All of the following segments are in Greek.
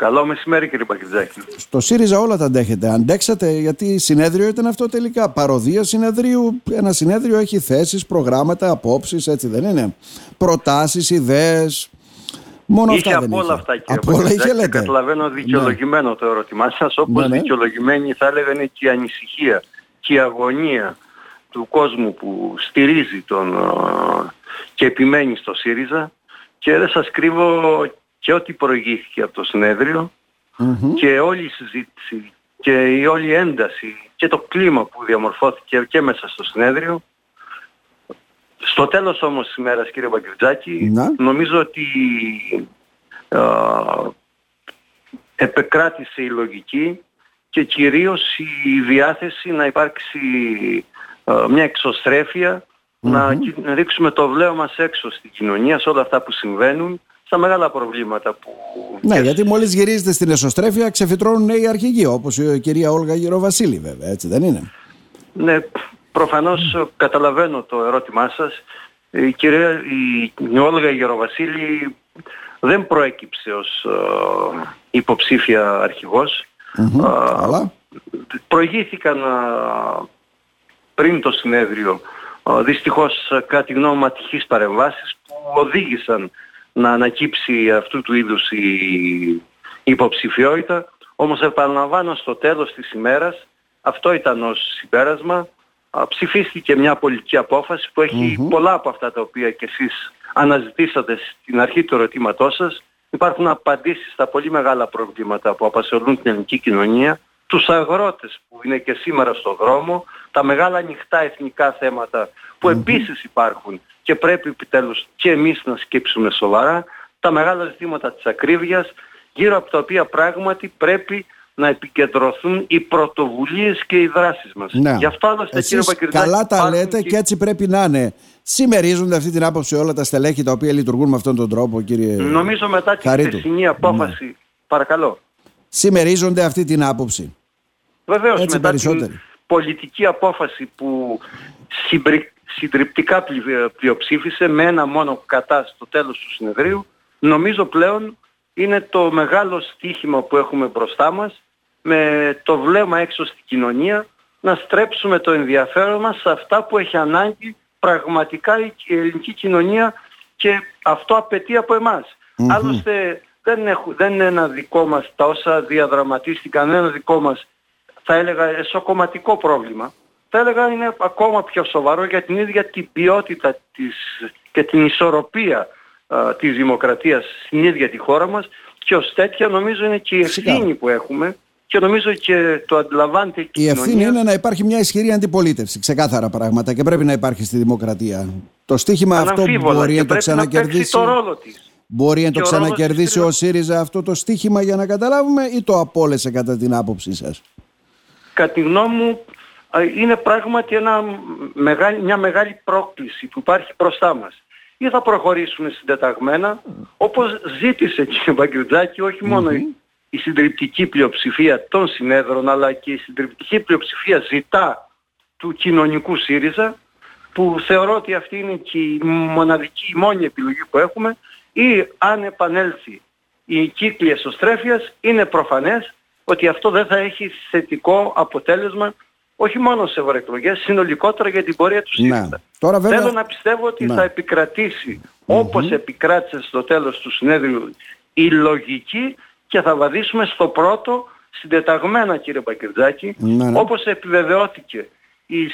Καλό μεσημέρι κύριε Παγκριτζάκη. Στο ΣΥΡΙΖΑ όλα τα αντέχετε. Αντέξατε γιατί συνέδριο ήταν αυτό τελικά. Παροδία συνεδρίου. Ένα συνέδριο έχει θέσεις, προγράμματα, απόψεις, έτσι δεν είναι. Προτάσεις, ιδέες. Μόνο είχε αυτά από όλα αυτά κύριε Από όλα είχε λέτε. Καταλαβαίνω δικαιολογημένο ναι. το ερώτημά σας. Όπως ναι, ναι. δικαιολογημένη θα έλεγα είναι και η ανησυχία και η αγωνία του κόσμου που στηρίζει τον και επιμένει στο ΣΥΡΙΖΑ και δεν σας κρύβω και ό,τι προηγήθηκε από το συνεδριο και όλη η συζήτηση και η όλη ένταση και το κλίμα που διαμορφώθηκε και μέσα στο συνέδριο. Στο τέλος όμως της ημέρας κύριε Μπαγκριτζάκη νομίζω ότι α, επεκράτησε η λογική και κυρίως η διάθεση να υπάρξει μια εξωστρέφεια να ρίξουμε το βλέμμα μας έξω στην κοινωνία σε όλα αυτά που συμβαίνουν στα μεγάλα προβλήματα που... Ναι, γιατί μόλις γυρίζετε στην εσωστρέφεια ξεφυτρώνουν νέοι αρχηγοί, όπως η κυρία Όλγα Γυροβασίλη βέβαια, έτσι δεν είναι; Ναι, προφανώς καταλαβαίνω το ερώτημά σας. Η κυρία η Όλγα Γεροβασίλη δεν προέκυψε ως uh, υποψήφια αρχηγός. αλλά... Προηγήθηκαν πριν το συνέδριο δυστυχώς κατά τη γνώμη μου ατυχείς παρεμβάσεις που οδήγησαν να ανακύψει αυτού του είδους η υποψηφιότητα. Όμως επαναλαμβάνω στο τέλος της ημέρας, αυτό ήταν ως συμπέρασμα, ψηφίστηκε μια πολιτική απόφαση που εχει πολλά από αυτά τα οποία και εσείς αναζητήσατε στην αρχή του ερωτήματός σας. Υπάρχουν απαντήσεις στα πολύ μεγάλα προβλήματα που απασχολούν την ελληνική κοινωνία, τους αγρότες που είναι και σήμερα στο δρόμο, τα μεγάλα ανοιχτά εθνικά θέματα που επίσης υπάρχουν και πρέπει επιτέλους και εμείς να σκέψουμε σοβαρά, τα μεγάλα ζητήματα της ακρίβειας, γύρω από τα οποία πράγματι πρέπει να επικεντρωθούν οι πρωτοβουλίες και οι δράσεις μας. Ναι. Γι' αυτό άλλωστε Εσείς κύριε καλά τα λέτε και... έτσι πρέπει να είναι. Συμμερίζονται αυτή την άποψη όλα τα στελέχη τα οποία λειτουργούν με αυτόν τον τρόπο κύριε Νομίζω μετά τη χθεσινή απόφαση, ναι. παρακαλώ. Συμμερίζονται αυτή την άποψη. Βεβαίως μετά περισσότεροι. την πολιτική απόφαση που συντριπτικά πλειοψήφισε με ένα μόνο κατά στο τέλος του συνεδρίου, νομίζω πλέον είναι το μεγάλο στίχημα που έχουμε μπροστά μας με το βλέμμα έξω στην κοινωνία να στρέψουμε το ενδιαφέρον μας σε αυτά που έχει ανάγκη πραγματικά η ελληνική κοινωνία και αυτό απαιτεί από εμάς. Άλλωστε δεν, έχουν, δεν είναι ένα δικό μας τα όσα διαδραματίστηκαν, ένα δικό μας θα έλεγα εσωκομματικό πρόβλημα θα έλεγα είναι ακόμα πιο σοβαρό για την ίδια την ποιότητα της, και την ισορροπία α, της δημοκρατίας στην ίδια τη χώρα μας και ως τέτοια νομίζω είναι και η ευθύνη που έχουμε και νομίζω και το αντιλαμβάνεται και η, η ευθύνη είναι να υπάρχει μια ισχυρή αντιπολίτευση, ξεκάθαρα πράγματα και πρέπει να υπάρχει στη δημοκρατία. Το στίχημα αυτό μπορεί να το ξανακερδίσει. Να το ρόλο της. Μπορεί να το ξανακερδίσει ο ΣΥΡΙΖΑ αυτό το στίχημα για να καταλάβουμε ή το απόλυσε κατά την άποψή σας; Κατά τη γνώμη μου είναι πράγματι ένα μια μεγάλη πρόκληση που υπάρχει μπροστά μας. Ή θα προχωρήσουμε συντεταγμένα, όπως ζήτησε κύριε Μπαγκριτζάκη, όχι η συντριπτική πλειοψηφία των συνέδρων, αλλά και η συντριπτική πλειοψηφία ζητά του κοινωνικού ΣΥΡΙΖΑ, που θεωρώ ότι αυτή είναι και η μοναδική, η μόνη επιλογή που έχουμε, ή αν επανέλθει η κύκλη εσωστρέφειας, είναι προφανές ότι αυτό δεν θα έχει θετικό αποτέλεσμα όχι μόνο σε ευρωεκλογές, συνολικότερα για την πορεία του ΣΥΡΙΖΑ. Ναι. Τώρα βέβαια... Θέλω να πιστεύω ότι ναι. θα επικρατήσει όπως επικράτησε στο τέλος του συνέδριου η λογική και θα βαδίσουμε στο πρώτο συντεταγμένα κύριε Πακυρτζάκη ναι, ναι. όπως επιβεβαιώθηκε η,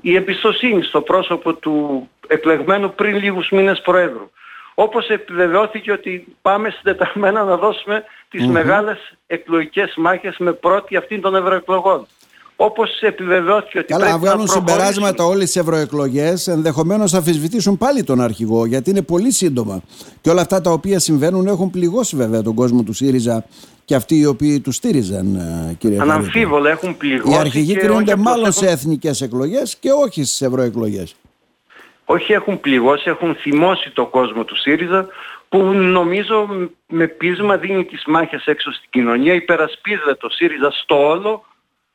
η εμπιστοσύνη στο πρόσωπο του εκλεγμένου πριν λίγους μήνες Προέδρου. Όπως επιβεβαιώθηκε ότι πάμε συντεταγμένα να δώσουμε τις μεγάλες εκλογικές μάχες με πρώτη αυτήν των ευρωεκλογών όπως επιβεβαιώθηκε ότι Καλά, πρέπει αν βγάλουν συμπεράσματα όλες τις ευρωεκλογές ενδεχομένως θα αφισβητήσουν πάλι τον αρχηγό γιατί είναι πολύ σύντομα. Και όλα αυτά τα οποία συμβαίνουν έχουν πληγώσει βέβαια τον κόσμο του ΣΥΡΙΖΑ και αυτοί οι οποίοι τους στήριζαν ε, κύριε Αναμφίβολα έχουν πληγώσει Οι αρχηγοί κρίνονται μάλλον σε εθνικές εκλογές και όχι στις ευρωεκλογές. Όχι έχουν πληγώσει, έχουν θυμώσει τον κόσμο του ΣΥΡΙΖΑ που νομίζω με πείσμα δίνει τις μάχες έξω στην κοινωνία, υπερασπίζεται το ΣΥΡΙΖΑ στο όλο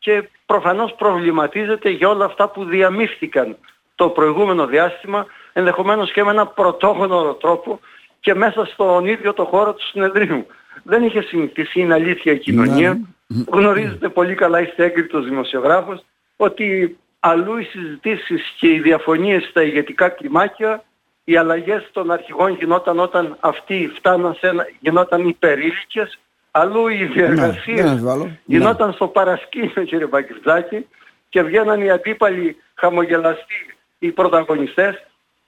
και προφανώς προβληματίζεται για όλα αυτά που διαμήφθηκαν το προηγούμενο διάστημα, ενδεχομένως και με ένα πρωτόγνωρο τρόπο και μέσα στον ίδιο το χώρο του συνεδρίου. δεν είχε συνηθίσει, είναι αλήθεια η κοινωνία. Ναι. Γνωρίζετε πολύ καλά, είστε έγκριτος δημοσιογράφος, ότι αλλού οι συζητήσεις και οι διαφωνίες στα ηγετικά κλιμάκια, οι αλλαγές των αρχηγών γινόταν όταν αυτοί φτάναν σε ένα, γινόταν υπερήλικες, αλλού οι διεργασίες ναι, γινόταν στο παρασκήνιο κύριε Μπαγκριτζάκη και βγαίναν οι αντίπαλοι χαμογελαστοί οι πρωταγωνιστές.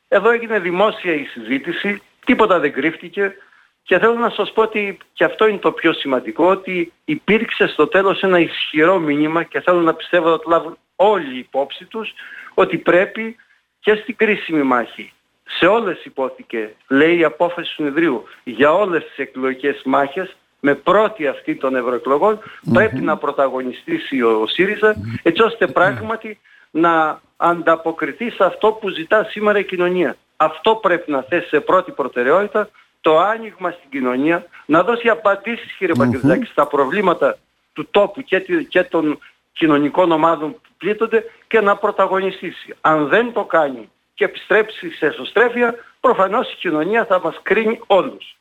Εδώ έγινε δημόσια η συζήτηση, τίποτα δεν κρύφτηκε. Και θέλω να σας πω ότι και αυτό είναι το πιο σημαντικό, ότι υπήρξε στο τέλος ένα ισχυρό μήνυμα και θέλω να πιστεύω ότι λάβουν όλοι οι υπόψη τους, ότι πρέπει και στην κρίσιμη μάχη, σε όλες υπόθηκε, λέει η απόφαση του συνεδρίου, για όλες τις εκλογικές μάχες, με πρώτη αυτή των ευρωεκλογών, πρέπει να πρωταγωνιστήσει ο ΣΥΡΙΖΑ, έτσι ώστε πράγματι να ανταποκριθεί σε αυτό που ζητά σήμερα η κοινωνία. Αυτό πρέπει να θέσει σε πρώτη προτεραιότητα το άνοιγμα στην κοινωνία, να δώσει απαντήσεις κύριε mm στα προβλήματα του τόπου και, και των κοινωνικών ομάδων που πλήττονται και να πρωταγωνιστήσει. Αν δεν το κάνει και επιστρέψει σε εσωστρέφεια, προφανώς η κοινωνία θα μας κρίνει όλους.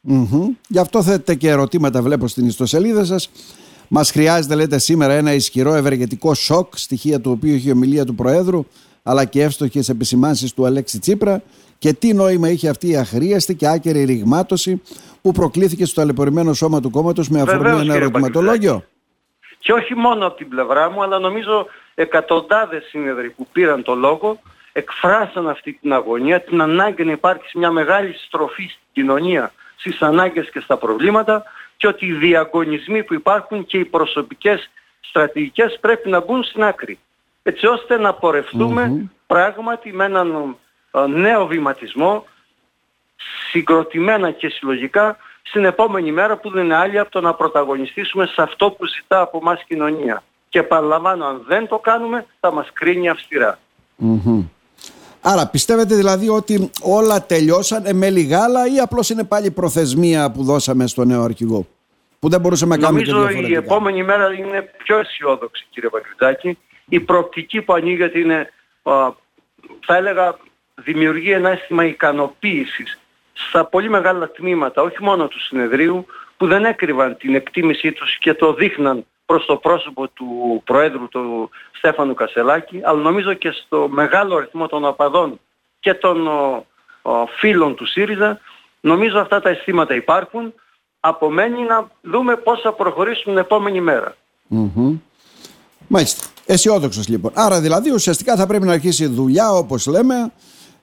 Γι' αυτό θέτετε και ερωτήματα βλέπω στην ιστοσελίδα σας. Μας χρειάζεται, λέτε, σήμερα ένα ισχυρό ευεργετικό σοκ, στοιχεία του οποίου έχει η ομιλία του Προέδρου, αλλά και εύστοχες επισημάνσεις του Αλέξη Τσίπρα. Και τι νόημα είχε αυτή η αχρίαστη και άκερη ρηγμάτωση που προκλήθηκε στο ταλαιπωρημένο σώμα του κόμματος με αφορμή ένα ερωτηματολόγιο. Και όχι μόνο από την πλευρά μου, αλλά νομίζω εκατοντάδες σύνεδροι που πήραν το λόγο εκφράσαν αυτή την αγωνία, την ανάγκη να υπάρξει μια μεγάλη στροφή στην κοινωνία, στις ανάγκες και στα προβλήματα και ότι οι διαγωνισμοί που υπάρχουν και οι προσωπικές στρατηγικές πρέπει να μπουν στην άκρη. Έτσι ώστε να πορευτούμε πράγματι με έναν ε, νέο βηματισμό συγκροτημένα και συλλογικά στην επόμενη μέρα που δεν είναι άλλη από το να πρωταγωνιστήσουμε σε αυτό που ζητά από μας κοινωνία. Και παραλαμβάνω αν δεν το κάνουμε θα μας κρίνει Άρα πιστεύετε δηλαδή ότι όλα τελειώσαν με λιγάλα ή απλώς είναι πάλι προθεσμία που δώσαμε στο νέο αρχηγό που δεν μπορούσαμε να κάνουμε Νομίζω η επόμενη μέρα είναι πιο αισιόδοξη κύριε Παγκριτάκη. Η προοπτική που ανοίγεται είναι θα έλεγα δημιουργεί ένα αίσθημα ικανοποίησης στα πολύ μεγάλα τμήματα όχι μόνο του συνεδρίου που δεν έκρυβαν την εκτίμησή τους και το δείχναν προς το πρόσωπο του Προέδρου του Στέφανου Κασελάκη, αλλά νομίζω και στο μεγάλο αριθμό των απαδών και των φίλων του ΣΥΡΙΖΑ, νομίζω αυτά τα αισθήματα υπάρχουν. Απομένει να δούμε πώς θα προχωρήσουμε την επόμενη μέρα. Mm-hmm. Μάλιστα. Αισιόδοξος λοιπόν. Άρα δηλαδή ουσιαστικά θα πρέπει να αρχίσει η δουλειά όπως λέμε,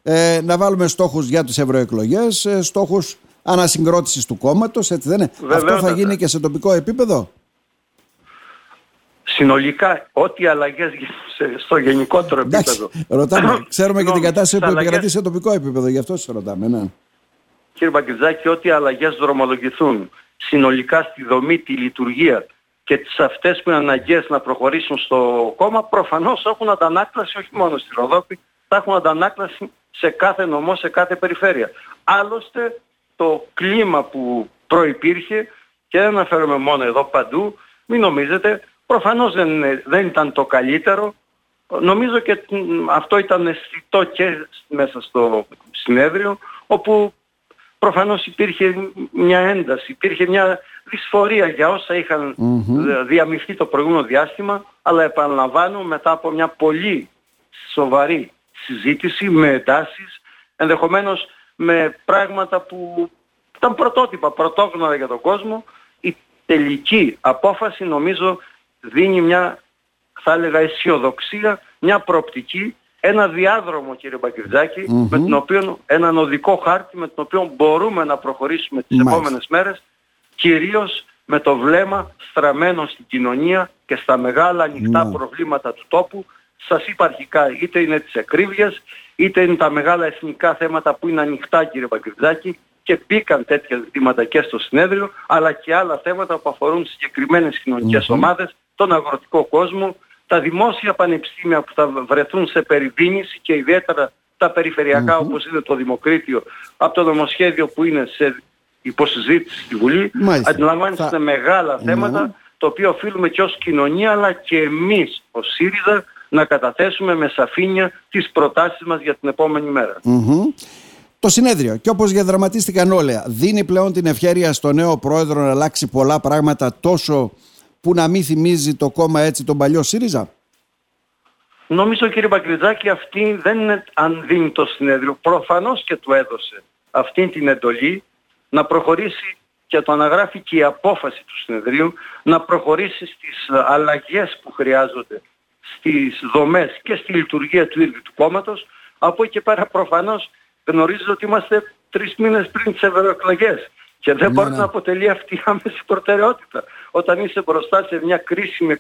ε, να βάλουμε στόχους για τις ευρωεκλογές, ε, στόχους ανασυγκρότησης του κόμματος, έτσι δεν είναι. Αυτό θα γίνει και σε τοπικό επίπεδο; Συνολικά ό,τι αλλαγές στο γενικότερο επίπεδο. ρωτάμε, ξέρουμε και την κατάσταση που επικρατεί σε τοπικό επίπεδο, γι' αυτό σας ρωτάμε. Ναι. Κύριε Μπαγκητζάκη, ό,τι αλλαγές δρομολογηθούν συνολικά στη δομή, τη λειτουργία και τις αυτές που είναι αναγκαίες να προχωρήσουν στο κόμμα, προφανώς έχουν αντανάκλαση όχι μόνο στη Ροδόπη, θα έχουν αντανάκλαση σε κάθε νομό, σε κάθε περιφέρεια. Άλλωστε το κλίμα που προϋπήρχε και δεν αναφέρομαι μόνο εδώ παντού, μην νομίζετε Προφανώς δεν, δεν ήταν το καλύτερο. Νομίζω και αυτό ήταν αισθητό και μέσα στο συνέδριο, όπου προφανώς υπήρχε μια ένταση, υπήρχε μια δυσφορία για όσα είχαν διαμειχθεί το προηγούμενο διάστημα, αλλά επαναλαμβάνω μετά από μια πολύ σοβαρή συζήτηση με εντάσεις, ενδεχομένως με πράγματα που ήταν πρωτότυπα, πρωτόγνωρα για τον κόσμο, η τελική απόφαση νομίζω δίνει μια, θα έλεγα, αισιοδοξία, μια προοπτική, ένα διάδρομο κύριε με τον οποίο, έναν οδικό χάρτη με τον οποίο μπορούμε να προχωρήσουμε τις Μάλιστα. επόμενες μέρες, κυρίως με το βλέμμα στραμμένο στην κοινωνία και στα μεγάλα ανοιχτά προβλήματα του τόπου. Σας είπα αρχικά, είτε είναι της εκρίβειας, είτε είναι τα μεγάλα εθνικά θέματα που είναι ανοιχτά κύριε Παγκριτζάκη και μπήκαν τέτοια ζητήματα και στο συνέδριο, αλλά και άλλα θέματα που αφορούν συγκεκριμένες κοινωνικές ομάδες, τον αγροτικό κόσμο, τα δημόσια πανεπιστήμια που θα βρεθούν σε περιδίνηση και ιδιαίτερα τα περιφερειακά mm-hmm. όπως είναι το Δημοκρίτιο από το νομοσχέδιο που είναι σε υποσυζήτηση στη Βουλή αντιλαμβάνεστε θα... μεγάλα θέματα το οποίο οφείλουμε και ως κοινωνία αλλά και εμείς ως ΣΥΡΙΖΑ να καταθέσουμε με σαφήνεια τις προτάσεις μας για την επόμενη μέρα. Το συνέδριο και όπως διαδραματίστηκαν όλα δίνει πλέον την ευχαίρεια στο νέο πρόεδρο να αλλάξει πολλά πράγματα τόσο που να μην θυμίζει το κόμμα έτσι τον παλιό ΣΥΡΙΖΑ; Νομίζω κύριε Μπαγκριτζάκη αυτή δεν είναι αν δίνει το συνέδριο. Προφανώς και του έδωσε αυτή την εντολή να προχωρήσει και το αναγράφει και η απόφαση του συνεδρίου να προχωρήσει στις αλλαγές που χρειάζονται στις δομές και στη λειτουργία του ίδιου του κόμματος. Από εκεί και πέρα προφανώς γνωρίζω ότι είμαστε τρεις μήνες πριν τις ευρωεκλογές και δεν ναι, μπορεί ναι. να αποτελεί αυτή η άμεση προτεραιότητα όταν είσαι μπροστά σε μια κρίσιμη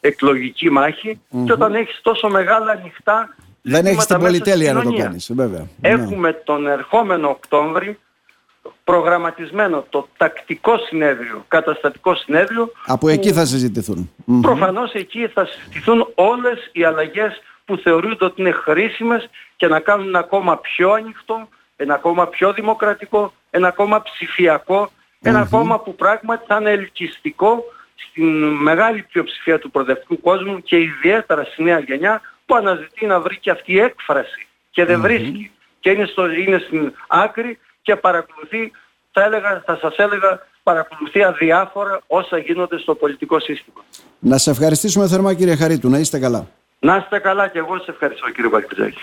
εκλογική και όταν έχεις τόσο μεγάλα ανοιχτά δεν έχεις την πολυτέλεια να το κάνεις, βέβαια. Ναι. Έχουμε τον ερχόμενο Οκτώβρη προγραμματισμένο το τακτικό συνέδριο, καταστατικό συνέδριο. Από εκεί θα συζητηθούν. Προφανώς εκεί θα συζητηθούν όλες οι αλλαγές που θεωρούνται ότι είναι χρήσιμες και να κάνουν ένα κόμμα πιο ανοιχτό, ένα κόμμα πιο δημοκρατικό, ένα κόμμα ψηφιακό, ένα κόμμα που πράγματι θα είναι ελκυστικό στην μεγάλη πλειοψηφία του προοδευτικού κόσμου και ιδιαίτερα στη νέα γενιά που αναζητεί να βρει και αυτή η έκφραση και δεν βρίσκει και είναι, στο, είναι στην άκρη και παρακολουθεί, θα, έλεγα, θα σας έλεγα, παρακολουθεί αδιάφορα όσα γίνονται στο πολιτικό σύστημα. Να σε ευχαριστήσουμε θερμά κύριε Χαρίτου, να είστε καλά. Να είστε καλά και εγώ σε ευχαριστώ κύριε Μπακριτζάκη.